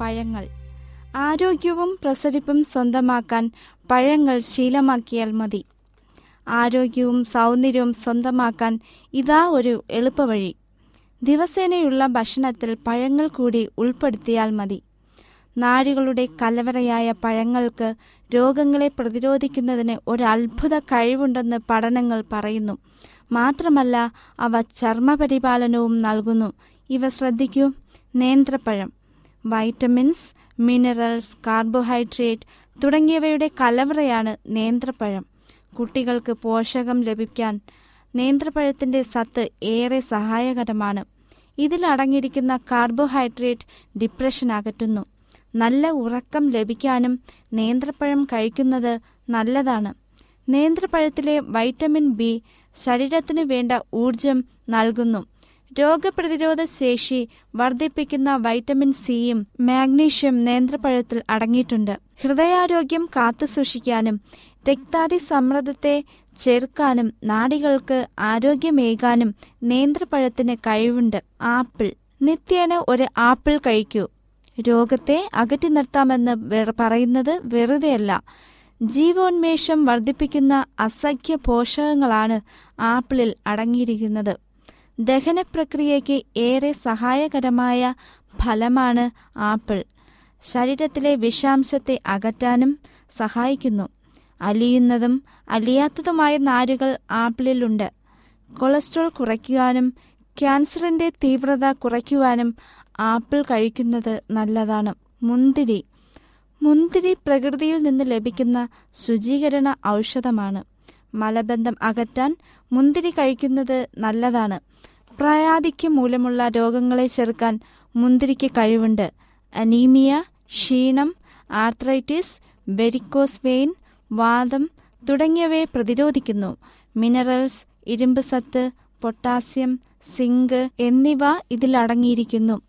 പഴങ്ങൾ. ആരോഗ്യവും പ്രസരിപ്പും സ്വന്തമാക്കാൻ പഴങ്ങൾ ശീലമാക്കിയാൽ മതി. ആരോഗ്യവും സൗന്ദര്യവും സ്വന്തമാക്കാൻ ഇതാ ഒരു എളുപ്പവഴി. ദിവസേനയുള്ള ഭക്ഷണത്തിൽ പഴങ്ങൾ കൂടി ഉൾപ്പെടുത്തിയാൽ മതി. നാരുകളുടെ കലവറയായ പഴങ്ങൾക്ക് രോഗങ്ങളെ പ്രതിരോധിക്കുന്നതിന് ഒരു അത്ഭുത കഴിവുണ്ടെന്ന് പഠനങ്ങൾ പറയുന്നു. മാത്രമല്ല അവ ചർമ്മപരിപാലനവും നൽകുന്നു. ഇവ ശ്രദ്ധിക്കൂ. നേന്ത്രപ്പഴം. വൈറ്റമിൻസ് മിനറൽസ് കാർബോഹൈഡ്രേറ്റ് തുടങ്ങിയവയുടെ കലവറയാണ് നേന്ത്രപ്പഴം. കുട്ടികൾക്ക് പോഷകം ലഭിക്കാൻ നേന്ത്രപ്പഴത്തിന്റെ സത്ത് ഏറെ സഹായകരമാണ്. ഇതിൽ അടങ്ങിയിരിക്കുന്ന കാർബോഹൈഡ്രേറ്റ് ഡിപ്രഷൻ അകറ്റുന്നു. നല്ല ഉറക്കം ലഭിക്കാനും നേന്ത്രപ്പഴം കഴിക്കുന്നത് നല്ലതാണ്. നേന്ത്രപ്പഴത്തിലെ വൈറ്റമിൻ ബി ശരീരത്തിന് വേണ്ട ഊർജം നൽകുന്നു. രോഗപ്രതിരോധ ശേഷി വർദ്ധിപ്പിക്കുന്ന വൈറ്റമിൻ സിയും മാഗ്നീഷ്യം നേന്ത്രപ്പഴത്തിൽ അടങ്ങിയിട്ടുണ്ട്. ഹൃദയാരോഗ്യം കാത്തുസൂക്ഷിക്കാനും രക്താതി സമ്മർദ്ദത്തെ ചെറുക്കാനും നാടികൾക്ക് ആരോഗ്യമേകാനും നേന്ത്രപ്പഴത്തിന് കഴിവുണ്ട്. ആപ്പിൾ. നിത്യേന ഒരു ആപ്പിൾ കഴിക്കൂ. രോഗത്തെ അകറ്റി നിർത്താമെന്ന് പറയുന്നത് വെറുതെയല്ല. ജീവോന്മേഷം വർദ്ധിപ്പിക്കുന്ന അസഖ്യ പോഷകങ്ങളാണ് ആപ്പിളിൽ അടങ്ങിയിരിക്കുന്നത്. ദഹന പ്രക്രിയയ്ക്ക് ഏറെ സഹായകരമായ ഫലമാണ് ആപ്പിൾ. ശരീരത്തിലെ വിഷാംശത്തെ അകറ്റാനും സഹായിക്കുന്നു. അലിയുന്നതും അലിയാത്തതുമായ നാരുകൾ ആപ്പിളിലുണ്ട് കൊളസ്ട്രോൾ കുറയ്ക്കുവാനും ക്യാൻസറിന്റെ തീവ്രത കുറയ്ക്കുവാനും ആപ്പിൾ കഴിക്കുന്നത് നല്ലതാണ്. മുന്തിരി. മുന്തിരി പ്രകൃതിയിൽ നിന്ന് ലഭിക്കുന്ന ശുചീകരണ ഔഷധമാണ്. മലബന്ധം അകറ്റാൻ മുന്തിരി കഴിക്കുന്നത് നല്ലതാണ്. പ്രായാധിക്യം മൂലമുള്ള രോഗങ്ങളെ ചെറുക്കാൻ മുന്തിരിക്ക് കഴിവുണ്ട്. അനീമിയ ക്ഷീണം ആർത്രൈറ്റിസ് വെരിക്കോസ് വെയിൻ വാദം തുടങ്ങിയവയെ പ്രതിരോധിക്കുന്നു. മിനറൽസ് ഇരുമ്പ് സത്ത് പൊട്ടാസ്യം സിങ്ക് എന്നിവ ഇതിലടങ്ങിയിരിക്കുന്നു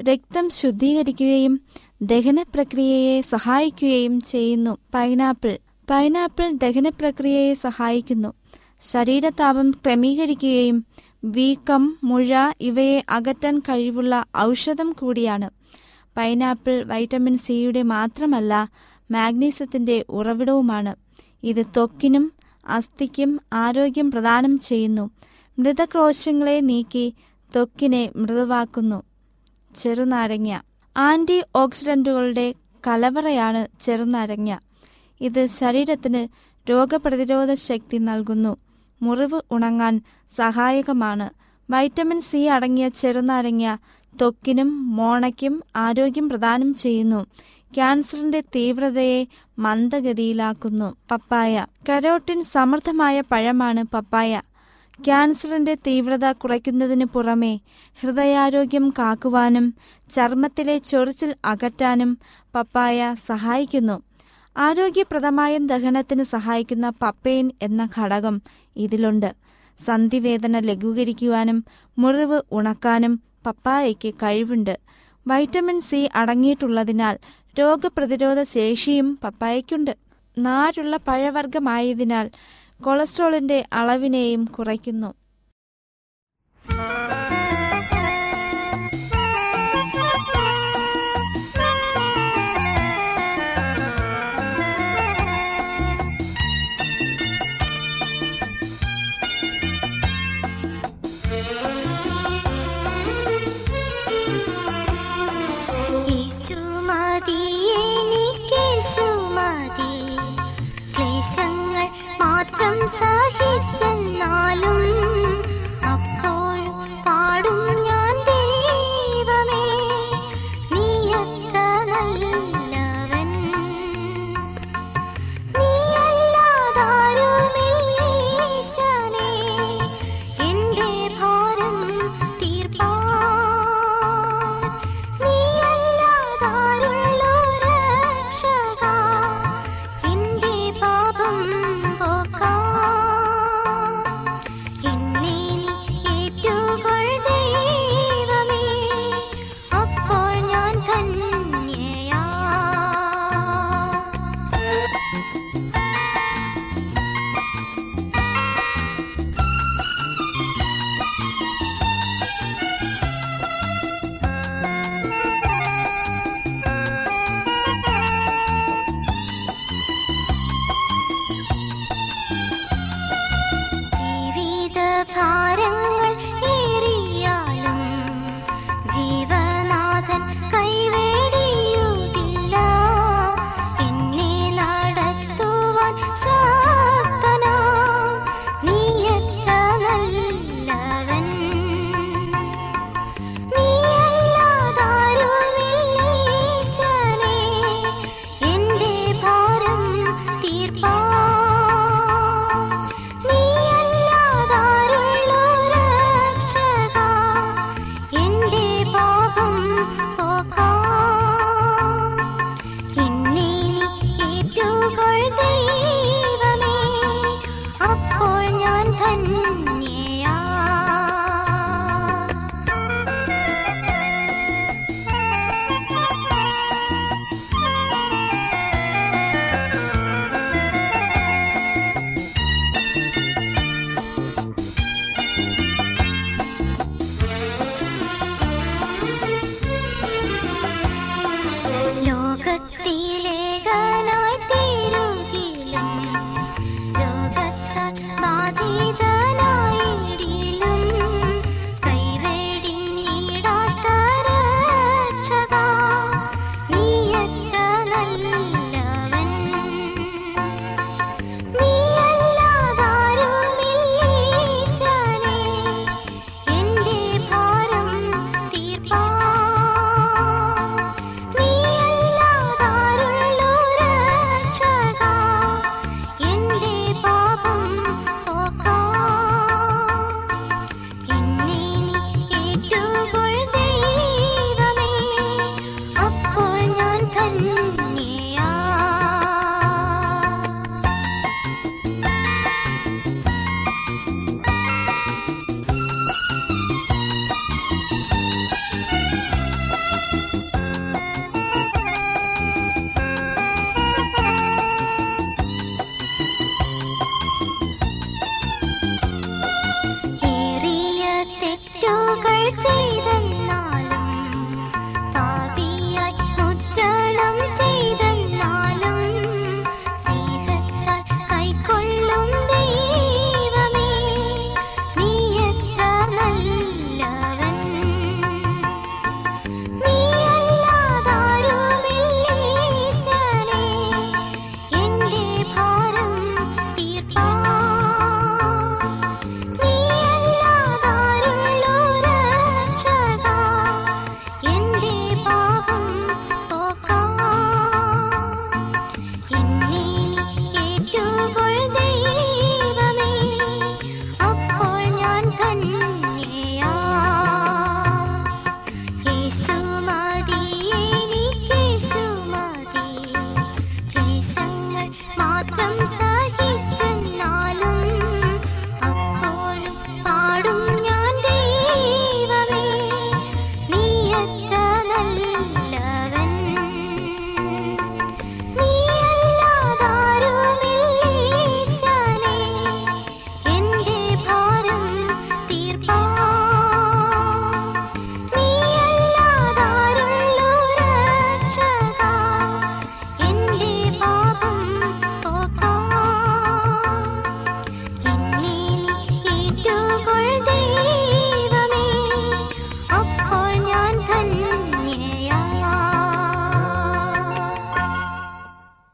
രക്തം ശുദ്ധീകരിക്കുകയും ദഹന പ്രക്രിയയെ സഹായിക്കുകയും ചെയ്യുന്നു. പൈനാപ്പിൾ പൈനാപ്പിൾ ദഹന പ്രക്രിയയെ സഹായിക്കുന്നു. ശരീരതാപം ക്രമീകരിക്കുകയും വീക്കം മുഴ ഇവയെ അകറ്റാൻ കഴിവുള്ള ഔഷധം കൂടിയാണ്. പൈനാപ്പിൾ വൈറ്റമിൻ സിയുടെ മാത്രമല്ല മാഗ്നീഷ്യത്തിന്റെ ഉറവിടവുമാണ്. ഇത് ത്വക്കിനും അസ്ഥിക്കും ആരോഗ്യം പ്രദാനം ചെയ്യുന്നു. മൃതക്രോശങ്ങളെ നീക്കി ത്വക്കിനെ മൃദുവാക്കുന്നു. ചെറുനാരങ്ങ. ആന്റി ഓക്സിഡന്റുകളുടെ കലവറയാണ് ചെറുനാരങ്ങ. ഇത് ശരീരത്തിന് രോഗപ്രതിരോധ ശക്തി നൽകുന്നു. മുറിവ് ഉണങ്ങാൻ സഹായകമാണ്. വൈറ്റമിൻ സി അടങ്ങിയ ചെറുനാരങ്ങ ത്വക്കിനും മോണയ്ക്കും ആരോഗ്യം പ്രദാനം ചെയ്യുന്നു. ക്യാൻസറിന്റെ തീവ്രതയെ മന്ദഗതിയിലാക്കുന്നു. പപ്പായ. കരോട്ടിൻ സമൃദ്ധമായ പഴമാണ് പപ്പായ. ക്യാൻസറിന്റെ തീവ്രത കുറയ്ക്കുന്നതിന് പുറമെ ഹൃദയാരോഗ്യം കാക്കുവാനും ചർമ്മത്തിലെ ചൊറിച്ചിൽ അകറ്റാനും പപ്പായ സഹായിക്കുന്നു. ആരോഗ്യപ്രദമായ ദഹനത്തിന് സഹായിക്കുന്ന പപ്പൈൻ എന്ന ഘടകം ഇതിലുണ്ട്. സന്ധിവേദന ലഘൂകരിക്കുവാനും മുറിവ് ഉണക്കാനും പപ്പായയ്ക്ക് കഴിവുണ്ട്. വൈറ്റമിൻ സി അടങ്ങിയിട്ടുള്ളതിനാൽ രോഗപ്രതിരോധ ശേഷിയും പപ്പായയ്ക്കുണ്ട്. നാരുള്ള പഴവർഗമായതിനാൽ കൊളസ്ട്രോളിന്റെ അളവിനെയും കുറയ്ക്കുന്നു.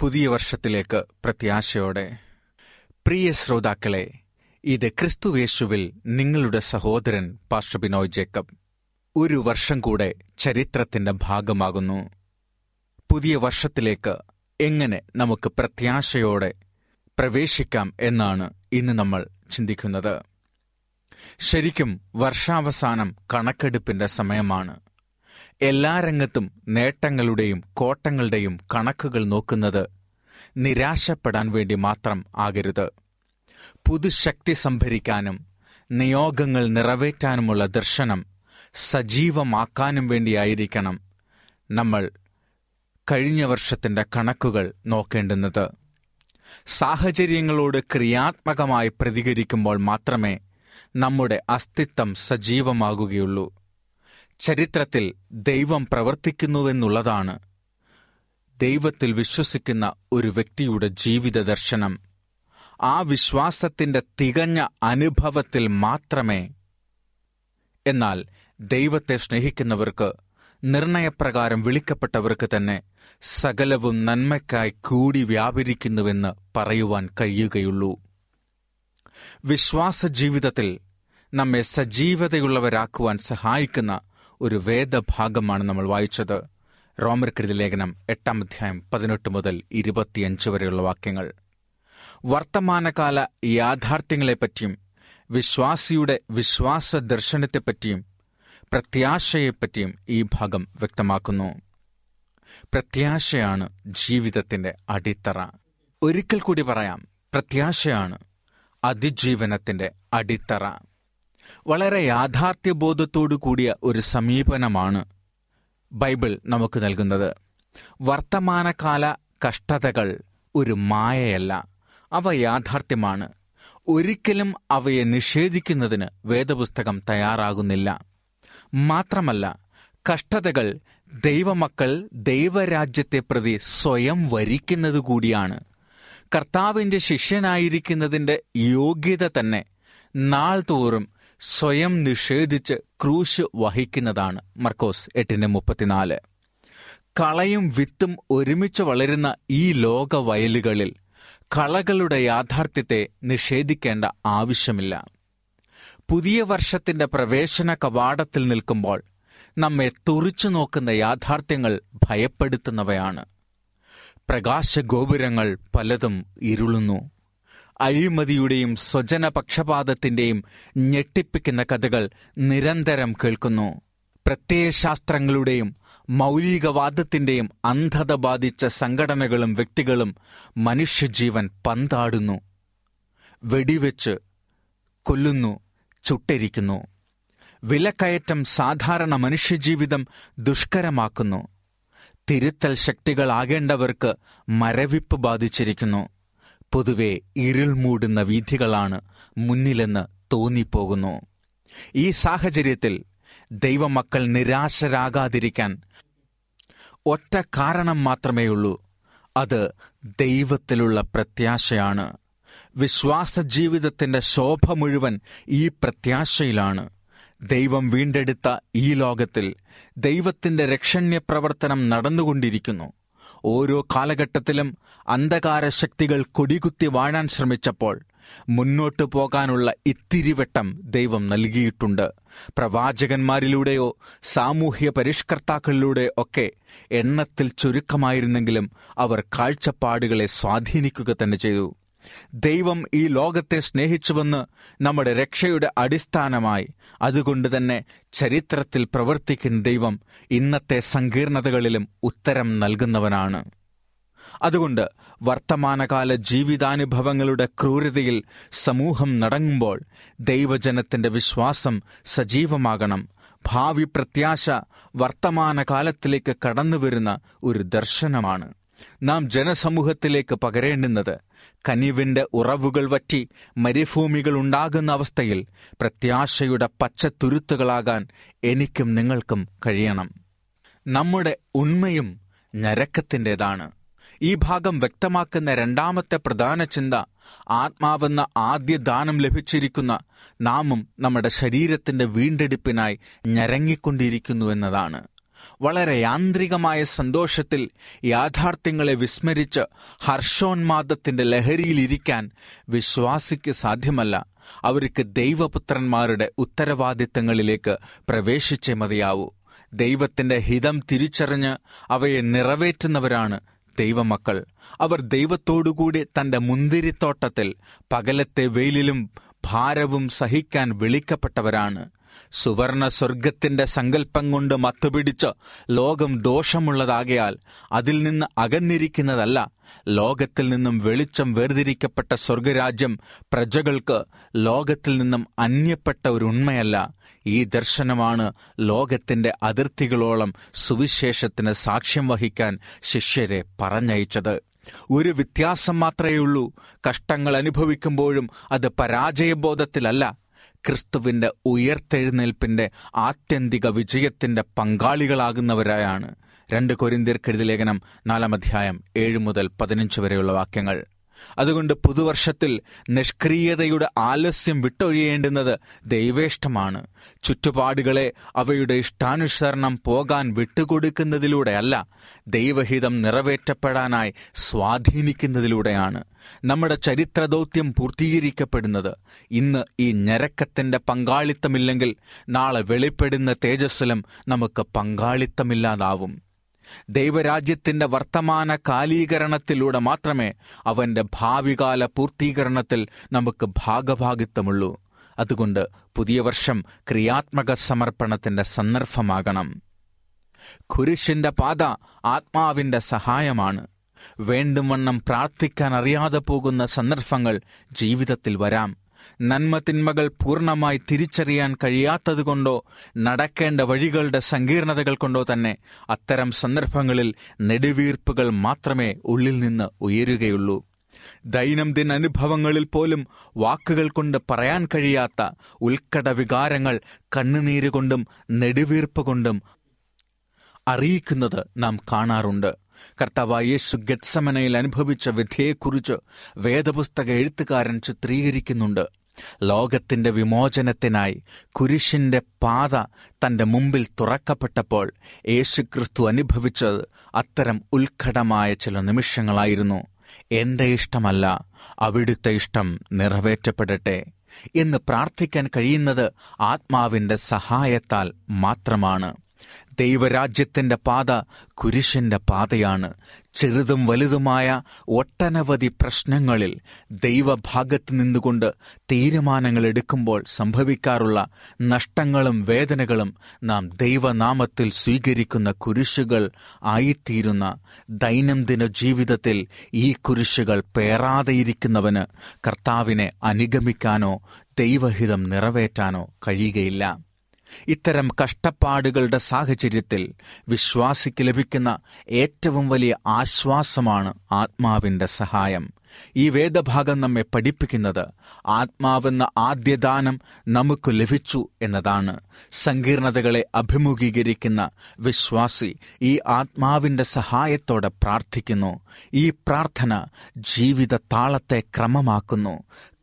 പുതിയ വർഷത്തിലേക്ക് പ്രത്യാശയോടെ. പ്രിയ ശ്രോതാക്കളെ ഇത് ക്രിസ്തുവേശുവിൽ നിങ്ങളുടെ സഹോദരൻ പാസ്റ്റർ ബിനോയ് ജേക്കബ്. ഒരു വർഷം കൂടെ ചരിത്രത്തിന്റെ ഭാഗമാകുന്നു. പുതിയ വർഷത്തിലേക്ക് എങ്ങനെ നമുക്ക് പ്രത്യാശയോടെ പ്രവേശിക്കാം എന്നാണ് ഇന്ന് നമ്മൾ ചിന്തിക്കുന്നത്. ശരിക്കും വർഷാവസാനം കണക്കെടുപ്പിന്റെ സമയമാണ്. എല്ലാ രംഗത്തും നേട്ടങ്ങളുടെയും കോട്ടങ്ങളുടെയും കണക്കുകൾ നോക്കുന്നത് നിരാശപ്പെടാൻ വേണ്ടി മാത്രം ആകരുത്. പുതുശക്തി സംഭരിക്കാനും നിയോഗങ്ങൾ നിറവേറ്റാനുമുള്ള ദർശനം സജീവമാക്കാനും വേണ്ടിയായിരിക്കണം നമ്മൾ കഴിഞ്ഞ വർഷത്തിന്റെ കണക്കുകൾ നോക്കേണ്ടുന്നത്. സാഹചര്യങ്ങളോട് ക്രിയാത്മകമായി പ്രതികരിക്കുമ്പോൾ മാത്രമേ നമ്മുടെ അസ്തിത്വം സജീവമാകുകയുള്ളൂ. ചരിത്രത്തിൽ ദൈവം പ്രവർത്തിക്കുന്നുവെന്നുള്ളതാണ് ദൈവത്തിൽ വിശ്വസിക്കുന്ന ഒരു വ്യക്തിയുടെ ജീവിത ദർശനം. ആ വിശ്വാസത്തിന്റെ തികഞ്ഞ അനുഭവത്തിൽ മാത്രമേ. എന്നാൽ ദൈവത്തെ സ്നേഹിക്കുന്നവർക്ക് നിർണയപ്രകാരം വിളിക്കപ്പെട്ടവർക്ക് തന്നെ സകലവും നന്മയ്ക്കായി കൂടി വ്യാപരിക്കുന്നുവെന്ന് പറയുവാൻ കഴിയുകയുള്ളൂ. വിശ്വാസ ജീവിതത്തിൽ നമ്മെ സജീവതയുള്ളവരാക്കുവാൻ സഹായിക്കുന്ന ഒരു വേദഭാഗമാണ് നമ്മൾ വായിച്ചത്. റോമർക്കെഴുതി ലേഖനം എട്ടാം അധ്യായം പതിനെട്ട് മുതൽ ഇരുപത്തിയഞ്ച് വരെയുള്ള വാക്യങ്ങൾ. വർത്തമാനകാല യാഥാർത്ഥ്യങ്ങളെപ്പറ്റിയും വിശ്വാസിയുടെ വിശ്വാസ ദർശനത്തെപ്പറ്റിയും പ്രത്യാശയെപ്പറ്റിയും ഈ ഭാഗം വ്യക്തമാക്കുന്നു. പ്രത്യാശയാണ് ജീവിതത്തിന്റെ അടിത്തറ. ഒരിക്കൽ കൂടി പറയാം പ്രത്യാശയാണ് അതിജീവനത്തിന്റെ അടിത്തറ. വളരെ യാഥാർത്ഥ്യബോധത്തോടു കൂടിയ ഒരു സമീപനമാണ് ബൈബിൾ നമുക്ക് നൽകുന്നത്. വർത്തമാനകാല കഷ്ടതകൾ ഒരു മായയല്ല അവ യാഥാർത്ഥ്യമാണ്. ഒരിക്കലും അവയെ നിഷേധിക്കുന്നതിന് വേദപുസ്തകം തയ്യാറാകുന്നില്ല. മാത്രമല്ല കഷ്ടതകൾ ദൈവമക്കൾ ദൈവരാജ്യത്തെ പ്രതി സ്വയം വരിക്കുന്നത് കൂടിയാണ്. കർത്താവിന്റെ ശിഷ്യനായിരിക്കുന്നതിന്റെ യോഗ്യത തന്നെ നാൾ തോറും സ്വയം നിഷേധിച്ച് ക്രൂശ് വഹിക്കുന്നതാണ് മർക്കോസ് എട്ടിന് മുപ്പത്തിനാല്. കളയും വിത്തും ഒരുമിച്ച് വളരുന്ന ഈ ലോക വയലുകളിൽ കളകളുടെ യാഥാർത്ഥ്യത്തെ നിഷേധിക്കേണ്ട ആവശ്യമില്ല. പുതിയ വർഷത്തിന്റെ പ്രവേശന കവാടത്തിൽ നിൽക്കുമ്പോൾ നമ്മെ തുറിച്ചു നോക്കുന്ന യാഥാർത്ഥ്യങ്ങൾ ഭയപ്പെടുത്തുന്നവയാണ്. പ്രകാശഗോപുരങ്ങൾ പലതും ഇരുളുന്നു. അഴിമതിയുടെയും സ്വജനപക്ഷപാതത്തിന്റെയും ഞെട്ടിപ്പിക്കുന്ന കഥകൾ നിരന്തരം കേൾക്കുന്നു. പ്രത്യയശാസ്ത്രങ്ങളുടെയും മൗലികവാദത്തിന്റെയും അന്ധത ബാധിച്ച സംഘടനകളും വ്യക്തികളും മനുഷ്യജീവൻ പന്താടുന്നു. വെടിവെച്ച് കൊല്ലുന്നു ചുട്ടരിക്കുന്നു. വിലക്കയറ്റം സാധാരണ മനുഷ്യജീവിതം ദുഷ്കരമാക്കുന്നു. തിരുത്തൽ ശക്തികളാകേണ്ടവർക്ക് മരവിപ്പ് ബാധിച്ചിരിക്കുന്നു. പൊതുവെ ഇരുൾ മൂടുന്ന വീഥികളാണ് മുന്നിലെന്ന് തോന്നിപ്പോകുന്നു. ഈ സാഹചര്യത്തിൽ ദൈവമക്കൾ നിരാശരാകാതിരിക്കാൻ ഒറ്റ കാരണം മാത്രമേയുള്ളൂ. അത് ദൈവത്തിലുള്ള പ്രത്യാശയാണ്. വിശ്വാസ ജീവിതത്തിന്റെ ശോഭ മുഴുവൻ ഈ പ്രത്യാശയിലാണ്. ദൈവം വീണ്ടെടുത്ത ഈ ലോകത്തിൽ ദൈവത്തിന്റെ രക്ഷണ്യ പ്രവർത്തനം നടന്നുകൊണ്ടിരിക്കുന്നു. ഓരോ കാലഘട്ടത്തിലും അന്ധകാര ശക്തികൾ കൊടികുത്തി വാഴാൻ ശ്രമിച്ചപ്പോൾ മുന്നോട്ടു പോകാനുള്ള ഇത്തിരിവട്ടം ദൈവം നൽകിയിട്ടുണ്ട്. പ്രവാചകന്മാരിലൂടെയോ സാമൂഹ്യ പരിഷ്കർത്താക്കളിലൂടെ ഒക്കെ എണ്ണത്തിൽ ചുരുക്കമായിരുന്നെങ്കിലും അവർ കാഴ്ചപ്പാടുകളെ സ്വാധീനിക്കുക തന്നെ ചെയ്തു. ദൈവം ഈ ലോകത്തെ സ്നേഹിച്ചുവെന്ന് നമ്മുടെ രക്ഷയുടെ അടിസ്ഥാനമായി. അതുകൊണ്ട് തന്നെ ചരിത്രത്തിൽ പ്രവർത്തിക്കുന്ന ദൈവം ഇന്നത്തെ സങ്കീർണതകളിലും ഉത്തരം നൽകുന്നവനാണ്. അതുകൊണ്ട് വർത്തമാനകാല ജീവിതാനുഭവങ്ങളുടെ ക്രൂരതയിൽ സമൂഹം നടങ്ങുമ്പോൾ ദൈവജനത്തിന്റെ വിശ്വാസം സജീവമാകണം. ഭാവി പ്രത്യാശ വർത്തമാനകാലത്തിലേക്ക് കടന്നുവരുന്ന ഒരു ദർശനമാണ്. നാം ജനസമൂഹത്തിലേക്ക് പകരേണ്ടുന്നത് കനിവിന്റെ ഉറവുകൾ വറ്റി മരുഭൂമികൾ ഉണ്ടാകുന്ന അവസ്ഥയിൽ പ്രത്യാശയുടെ പച്ചത്തുരുത്തുകളാകാൻ എനിക്കും നിങ്ങൾക്കും കഴിയണം. നമ്മുടെ ഉണ്മയും ഞരക്കത്തിന്റെതാണ്. ഈ ഭാഗം വ്യക്തമാക്കുന്ന രണ്ടാമത്തെ പ്രധാന ചിന്ത ആത്മാവെന്ന ആദ്യ ദാനം ലഭിച്ചിരിക്കുന്ന നാമും നമ്മുടെ ശരീരത്തിന്റെ വീണ്ടെടുപ്പിനായി ഞരങ്ങിക്കൊണ്ടിരിക്കുന്നു എന്നതാണ്. വളരെ യാന്ത്രികമായ സന്തോഷത്തിൽ യാഥാർത്ഥ്യങ്ങളെ വിസ്മരിച്ച് ഹർഷോന്മാദത്തിന്റെ ലഹരിയിലിരിക്കാൻ വിശ്വാസിക്ക് സാധ്യമല്ല. അവർക്ക് ദൈവപുത്രന്മാരുടെ ഉത്തരവാദിത്തങ്ങളിലേക്ക് പ്രവേശിച്ചേ മതിയാവൂ. ദൈവത്തിന്റെ ഹിതം തിരിച്ചറിഞ്ഞ് അവയെ നിറവേറ്റുന്നവരാണ് ദൈവമക്കൾ. അവർ ദൈവത്തോടുകൂടി തന്റെ മുന്തിരിത്തോട്ടത്തിൽ പകലത്തെ വെയിലിലും ഭാരവും സഹിക്കാൻ വിളിക്കപ്പെട്ടവരാണ്. സുവർണ സ്വർഗത്തിന്റെ സങ്കല്പം കൊണ്ട് മത്തുപിടിച്ച് ലോകം ദോഷമുള്ളതാകയാൽ അതിൽ നിന്ന് അകന്നിരിക്കുന്നതല്ല ലോകത്തിൽ നിന്നും വെളിച്ചം വേർതിരിക്കപ്പെട്ട സ്വർഗരാജ്യം പ്രജകൾക്ക് ലോകത്തിൽ നിന്നും അന്യപ്പെട്ട ഒരു ഉണ്മയല്ല. ഈ ദർശനമാണ് ലോകത്തിന്റെ അതിർത്തികളോളം സുവിശേഷത്തിന് സാക്ഷ്യം വഹിക്കാൻ ശിഷ്യരെ പറഞ്ഞയച്ചത്. ഒരു വ്യത്യാസം മാത്രമേ ഉള്ളൂ കഷ്ടങ്ങൾ അനുഭവിക്കുമ്പോഴും അത് പരാജയബോധത്തിലല്ല. ക്രിസ്തുവിന്റെ ഉയർത്തെഴുന്നേൽപ്പിന്റെ ആത്യന്തിക വിജയത്തിന്റെ പങ്കാളികളാകുന്നവരായാണ്. രണ്ട് കൊരിന്തിയർക്കെഴുതി ലേഖനം നാലാം അധ്യായം ഏഴ് മുതൽ പതിനഞ്ച് വരെയുള്ള വാക്യങ്ങൾ. അതുകൊണ്ട് പുതുവർഷത്തിൽ നിഷ്ക്രിയതയുടെ ആലസ്യം വിട്ടൊഴിയേണ്ടുന്നത് ദൈവേഷ്ടമാണ്. ചുറ്റുപാടുകളെ അവയുടെ ഇഷ്ടാനുസരണം പോകാൻ വിട്ടുകൊടുക്കുന്നതിലൂടെയല്ല ദൈവഹിതം നിറവേറ്റപ്പെടാനായി സ്വാധീനിക്കുന്നതിലൂടെയാണ്. നമ്മുടെ ചരിത്രദൗത്യം പൂർത്തീകരിക്കപ്പെടുന്നത്. ഇന്ന് ഈ ഞരക്കത്തിന്റെ പങ്കാളിത്തമില്ലെങ്കിൽ നാളെ വെളിപ്പെടുന്ന തേജസ്സിലും നമുക്ക് പങ്കാളിത്തമില്ലാതാവും. ദൈവരാജ്യത്തിന്റെ വർത്തമാന കാലീകരണത്തിലൂടെ മാത്രമേ അവന്റെ ഭാവികാല പൂർത്തീകരണത്തിൽ നമുക്ക് ഭാഗഭാഗിത്വമുള്ളൂ. അതുകൊണ്ട് പുതിയ വർഷം ക്രിയാത്മക സമർപ്പണത്തിന്റെ സന്ദർഭമാകണം. കുരിശിന്റെ പാത ആത്മാവിന്റെ സഹായമാണ്. വേണ്ടുംവണ്ണം പ്രാർത്ഥിക്കാൻ അറിയാതെ പോകുന്ന സന്ദർഭങ്ങൾ ജീവിതത്തിൽ വരാം. നന്മതിന്മകൾ പൂർണമായി തിരിച്ചറിയാൻ കഴിയാത്തതുകൊണ്ടോ നടക്കേണ്ട വഴികളുടെ സങ്കീർണതകൾ കൊണ്ടോ തന്നെ അത്തരം സന്ദർഭങ്ങളിൽ നെടുവീർപ്പുകൾ മാത്രമേ ഉള്ളിൽ നിന്ന് ഉയരുകയുള്ളൂ. ദൈനംദിന അനുഭവങ്ങളിൽ പോലും വാക്കുകൾ കൊണ്ട് പറയാൻ കഴിയാത്ത ഉൽക്കട വികാരങ്ങൾ കണ്ണുനീര് കൊണ്ടും നെടുവീർപ്പ് കൊണ്ടും അറിയിക്കുന്നത് നാം കാണാറുണ്ട്. കർത്താവായ യേശു ഗത്സമനയിൽ അനുഭവിച്ച വിധിയെക്കുറിച്ച് വേദപുസ്തക എഴുത്തുകാരൻ ചിത്രീകരിക്കുന്നുണ്ട്. ലോകത്തിന്റെ വിമോചനത്തിനായി കുരിശിന്റെ പാത തന്റെ മുമ്പിൽ തുറക്കപ്പെട്ടപ്പോൾ യേശുക്രിസ്തു അനുഭവിച്ചത് അത്തരം ഉത്കടമായ ചില നിമിഷങ്ങളായിരുന്നു. എന്റെ ഇഷ്ടമല്ല അവിടുത്തെ ഇഷ്ടം നിറവേറ്റപ്പെടട്ടെ എന്ന് പ്രാർത്ഥിക്കാൻ കഴിയുന്നത് ആത്മാവിന്റെ സഹായത്താൽ മാത്രമാണ്. ദൈവരാജ്യത്തിന്റെ പാത കുരിശിന്റെ പാതയാണ്. ചെറുതും വലുതുമായ ഒട്ടനവധി പ്രശ്നങ്ങളിൽ ദൈവഭാഗത്ത് നിന്നുകൊണ്ട് തീരുമാനങ്ങൾ എടുക്കുമ്പോൾ സംഭവിക്കാറുള്ള നഷ്ടങ്ങളും വേദനകളും നാം ദൈവനാമത്തിൽ സ്വീകരിക്കുന്ന കുരിശുകൾ ആയിത്തീരുന്ന ദൈനംദിന ജീവിതത്തിൽ ഈ കുരിശുകൾ പേറാതെയിരിക്കുന്നവന് കർത്താവിനെ അനുഗമിക്കാനോ ദൈവഹിതം നിറവേറ്റാനോ കഴിയുകയില്ല. ഇത്തരം കഷ്ടപ്പാടുകളുടെ സാഹചര്യത്തിൽ വിശ്വാസിക്ക് ലഭിക്കുന്ന ഏറ്റവും വലിയ ആശ്വാസമാണ് ആത്മാവിന്റെ സഹായം. ഈ വേദഭാഗം നമ്മെ പഠിപ്പിക്കുന്നത് ആത്മാവെന്ന ആദ്യദാനം നമുക്ക് ലഭിച്ചു എന്നതാണ്. സങ്കീർണതകളെ അഭിമുഖീകരിക്കുന്ന വിശ്വാസി ഈ ആത്മാവിന്റെ സഹായത്തോടെ പ്രാർത്ഥിക്കുന്നു. ഈ പ്രാർത്ഥന ജീവിത താളത്തെ ക്രമമാക്കുന്നു.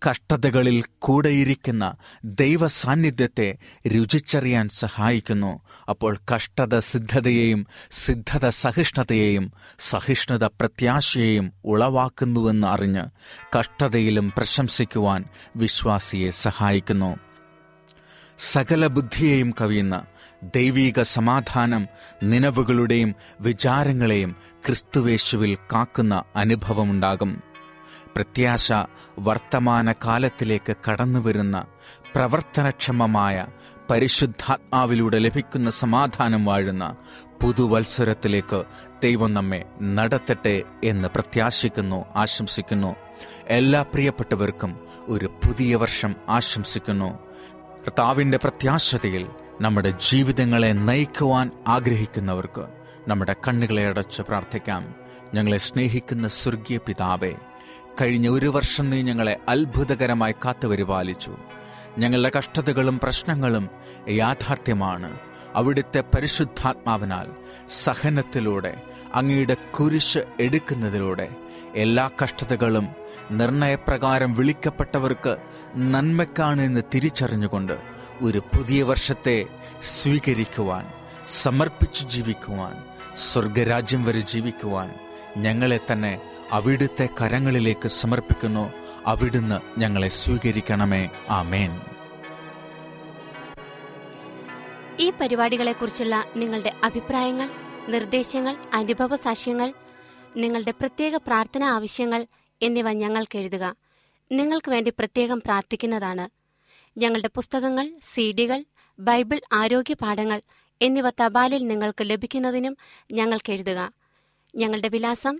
കഷ്ടതകളിൽ കൂടെയിരിക്കുന്ന ദൈവ സാന്നിധ്യത്തെ രുചിച്ചറിയാൻ സഹായിക്കുന്നു. അപ്പോൾ കഷ്ടത സിദ്ധതയെയും സിദ്ധത സഹിഷ്ണുതയെയും സഹിഷ്ണുത പ്രത്യാശയെയും ഉളവാക്കുന്നുവെന്ന് അറിഞ്ഞ് കഷ്ടതയിലും പ്രശംസിക്കുവാൻ വിശ്വാസിയെ സഹായിക്കുന്നു. സകല ബുദ്ധിയെയും കവിയുന്ന ദൈവീക സമാധാനം നിലവുകളുടെയും വിചാരങ്ങളെയും ക്രിസ്തുവേശുവിൽ കാക്കുന്ന അനുഭവമുണ്ടാകും. പ്രത്യാശ വർത്തമാന കാലത്തിലേക്ക് കടന്നുവരുന്ന പ്രവർത്തനക്ഷമമായ പരിശുദ്ധാത്മാവിലൂടെ ലഭിക്കുന്ന സമാധാനം വാഴുന്ന പുതുവത്സരത്തിലേക്ക് ദൈവം നമ്മെ നടത്തട്ടെ എന്ന് പ്രത്യാശിക്കുന്നു ആശംസിക്കുന്നു. എല്ലാ പ്രിയപ്പെട്ടവർക്കും ഒരു പുതിയ വർഷം ആശംസിക്കുന്നു. കർത്താവിന്റെ പ്രത്യാശതയിൽ നമ്മുടെ ജീവിതങ്ങളെ നയിക്കുവാൻ ആഗ്രഹിക്കുന്നവർക്ക് നമ്മുടെ കണ്ണുകളെ അടച്ച് പ്രാർത്ഥിക്കാം. ഞങ്ങളെ സ്നേഹിക്കുന്ന സ്വർഗീയ പിതാവേ കഴിഞ്ഞ ഒരു വർഷം നീ ഞങ്ങളെ അത്ഭുതകരമായി കാത്തുപരിപാലിച്ചു. ഞങ്ങളുടെ കഷ്ടതകളും പ്രശ്നങ്ങളും യാഥാർത്ഥ്യമാണ്. അവിടുത്തെ പരിശുദ്ധാത്മാവിനാൽ സഹനത്തിലൂടെ അങ്ങയുടെ കുരിശ് എടുക്കുന്നതിലൂടെ എല്ലാ കഷ്ടതകളും നിർണയപ്രകാരം വിളിക്കപ്പെട്ടവർക്ക് നന്മക്കാണ് എന്ന് തിരിച്ചറിഞ്ഞുകൊണ്ട് ഒരു പുതിയ വർഷത്തെ സ്വീകരിക്കുവാൻ സമർപ്പിച്ചു ജീവിക്കുവാൻ സ്വർഗരാജ്യം വരെ ജീവിക്കുവാൻ ഞങ്ങളെ തന്നെ അവിടുത്തെ കരങ്ങളിലേക്ക് സമർപ്പിക്കുന്നു. അവിടുന്ന് ഞങ്ങളെ സ്വീകരിക്കണമേ. ആമേൻ. ഈ പരിപാടികളെക്കുറിച്ചുള്ള നിങ്ങളുടെ അഭിപ്രായങ്ങൾ നിർദ്ദേശങ്ങൾ അനുഭവ സാക്ഷ്യങ്ങൾ നിങ്ങളുടെ പ്രത്യേക പ്രാർത്ഥന ആവശ്യങ്ങൾ എന്നിവ ഞങ്ങൾക്ക് എഴുതുക. നിങ്ങൾക്ക് വേണ്ടി പ്രത്യേകം പ്രാർത്ഥിക്കുന്നതാണ്. ഞങ്ങളുടെ പുസ്തകങ്ങൾ സീഡികൾ ബൈബിൾ ആരോഗ്യ പാഠങ്ങൾ എന്നിവ തപാലിൽ നിങ്ങൾക്ക് ലഭിക്കുന്നതിനും ഞങ്ങൾക്ക് എഴുതുക. ഞങ്ങളുടെ വിലാസം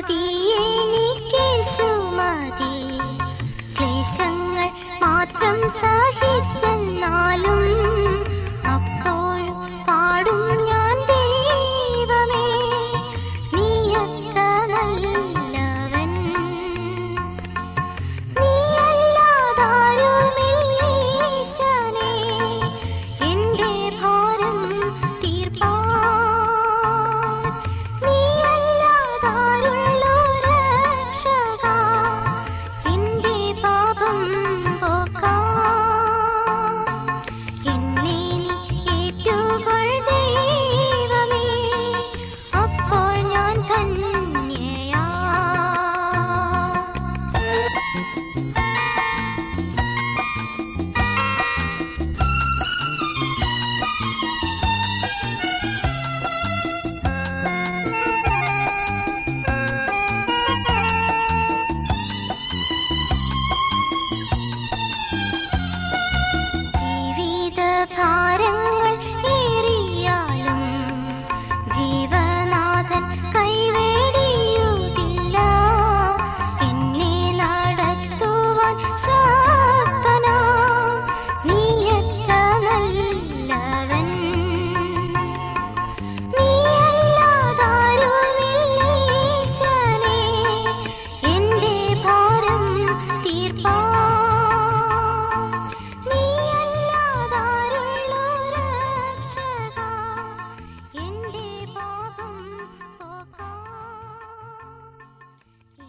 യേശുമതി എനിക്കേശുമതി ക്ലേശങ്ങൾ മാത്രം സഹിച്ചെന്നാലും